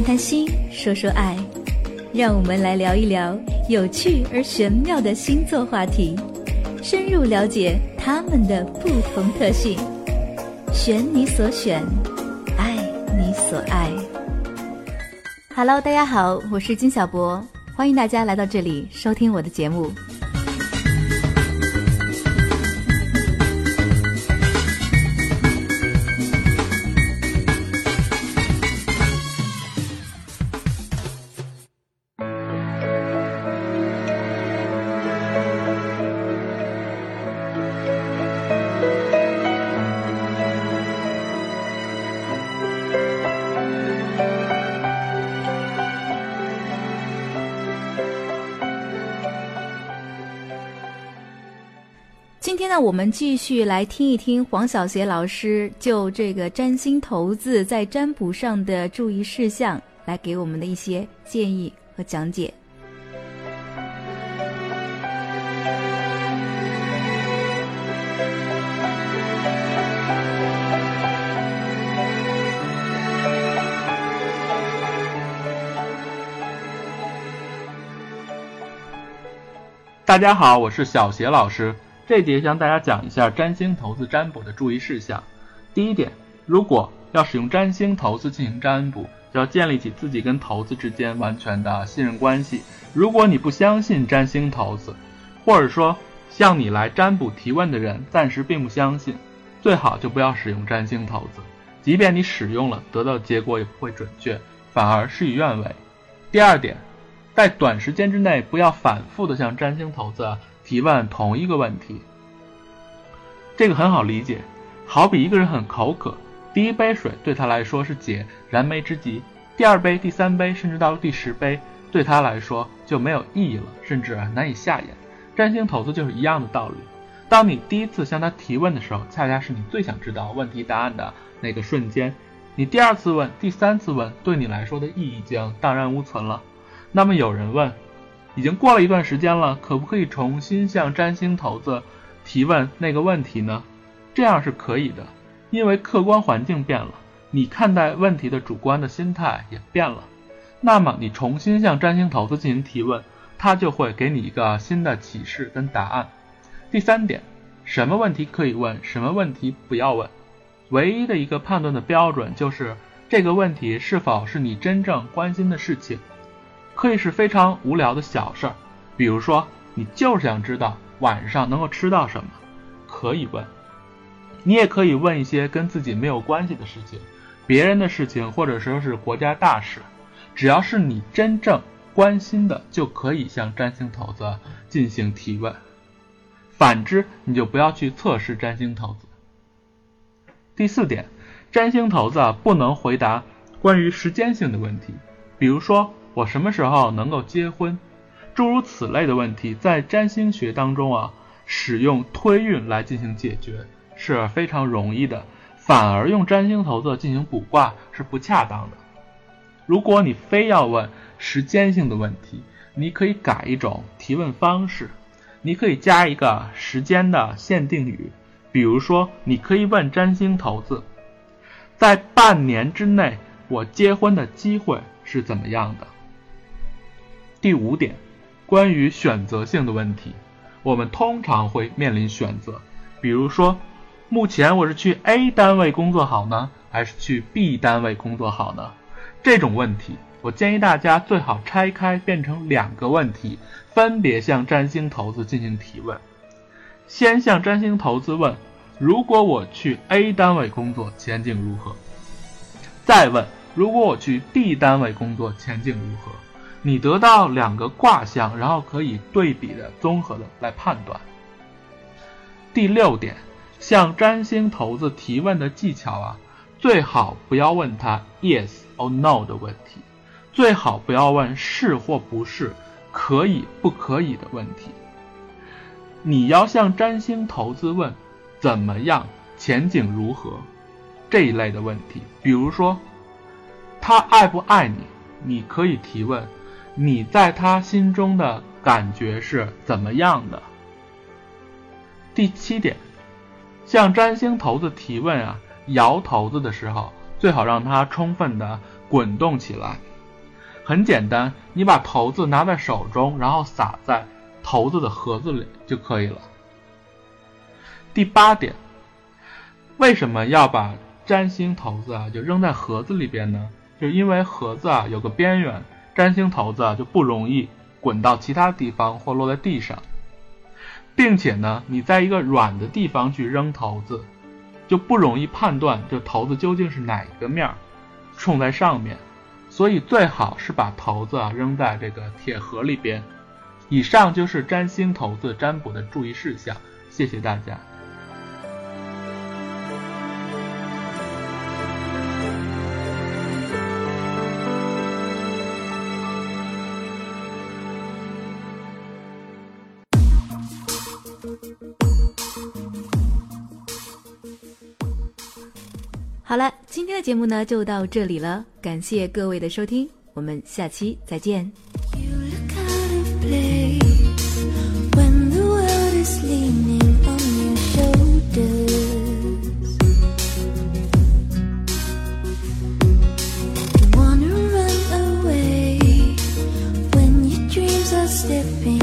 谈谈心，说说爱，让我们来聊一聊有趣而玄妙的星座话题，深入了解他们的不同特性。选你所选，爱你所爱。Hello，大家好，我是金小博，欢迎大家来到这里收听我的节目。今天呢，我们继续来听一听黄小邪老师就这个占星骰子在占卜上的注意事项，来给我们的一些建议和讲解。大家好，我是小邪老师。这节向大家讲一下占星骰子占卜的注意事项。第一点，如果要使用占星骰子进行占卜，就要建立起自己跟骰子之间完全的信任关系。如果你不相信占星骰子，或者说向你来占卜提问的人暂时并不相信，最好就不要使用占星骰子。即便你使用了，得到结果也不会准确，反而事与愿违。第二点，在短时间之内不要反复的向占星骰子。提问同一个问题，这个很好理解。好比一个人很口渴，第一杯水对他来说是解燃眉之急，第二杯、第三杯，甚至到第十杯，对他来说就没有意义了，甚至难以下咽。占星投资就是一样的道理。当你第一次向他提问的时候，恰恰是你最想知道问题答案的那个瞬间。你第二次问、第三次问，对你来说的意义将荡然无存了。那么有人问。已经过了一段时间了，可不可以重新向占星骰子提问那个问题呢？这样是可以的，因为客观环境变了，你看待问题的主观的心态也变了。那么你重新向占星骰子进行提问，它就会给你一个新的启示跟答案。第三点，什么问题可以问，什么问题不要问？唯一的一个判断的标准就是这个问题是否是你真正关心的事情。可以是非常无聊的小事儿，比如说你就是想知道晚上能够吃到什么，可以问。你也可以问一些跟自己没有关系的事情，别人的事情或者说是国家大事，只要是你真正关心的，就可以向占星骰子进行提问。反之，你就不要去测试占星骰子。第四点，占星骰子不能回答关于时间性的问题，比如说。我什么时候能够结婚？诸如此类的问题，在占星学当中啊，使用推运来进行解决是非常容易的，反而用占星骰子进行卜卦是不恰当的。如果你非要问时间性的问题，你可以改一种提问方式，你可以加一个时间的限定语，比如说，你可以问占星骰子，在半年之内，我结婚的机会是怎么样的？第五点，关于选择性的问题，我们通常会面临选择，比如说，目前我是去 A 单位工作好呢，还是去 B 单位工作好呢？这种问题，我建议大家最好拆开变成两个问题，分别向占星骰子进行提问。先向占星骰子问，如果我去 A 单位工作，前景如何？再问，如果我去 B 单位工作，前景如何？你得到两个卦象，然后可以对比的、综合的来判断。第六点，向占星骰子提问的技巧啊，最好不要问他 yes or no 的问题，最好不要问是或不是、可以不可以的问题。你要向占星骰子问怎么样、前景如何这一类的问题，比如说他爱不爱你，你可以提问。你在他心中的感觉是怎么样的？第七点，向占星骰子提问啊，摇骰子的时候最好让它充分的滚动起来，很简单，你把骰子拿在手中，然后撒在骰子的盒子里就可以了。第八点，为什么要把占星骰子啊就扔在盒子里边呢？就因为盒子啊有个边缘，占星骰子啊就不容易滚到其他地方或落在地上，并且呢，你在一个软的地方去扔骰子，就不容易判断这骰子究竟是哪一个面儿冲在上面，所以最好是把骰子啊扔在这个铁盒里边。以上就是占星骰子占卜的注意事项，谢谢大家。好了，今天的节目呢就到这里了，感谢各位的收听，我们下期再见。stepping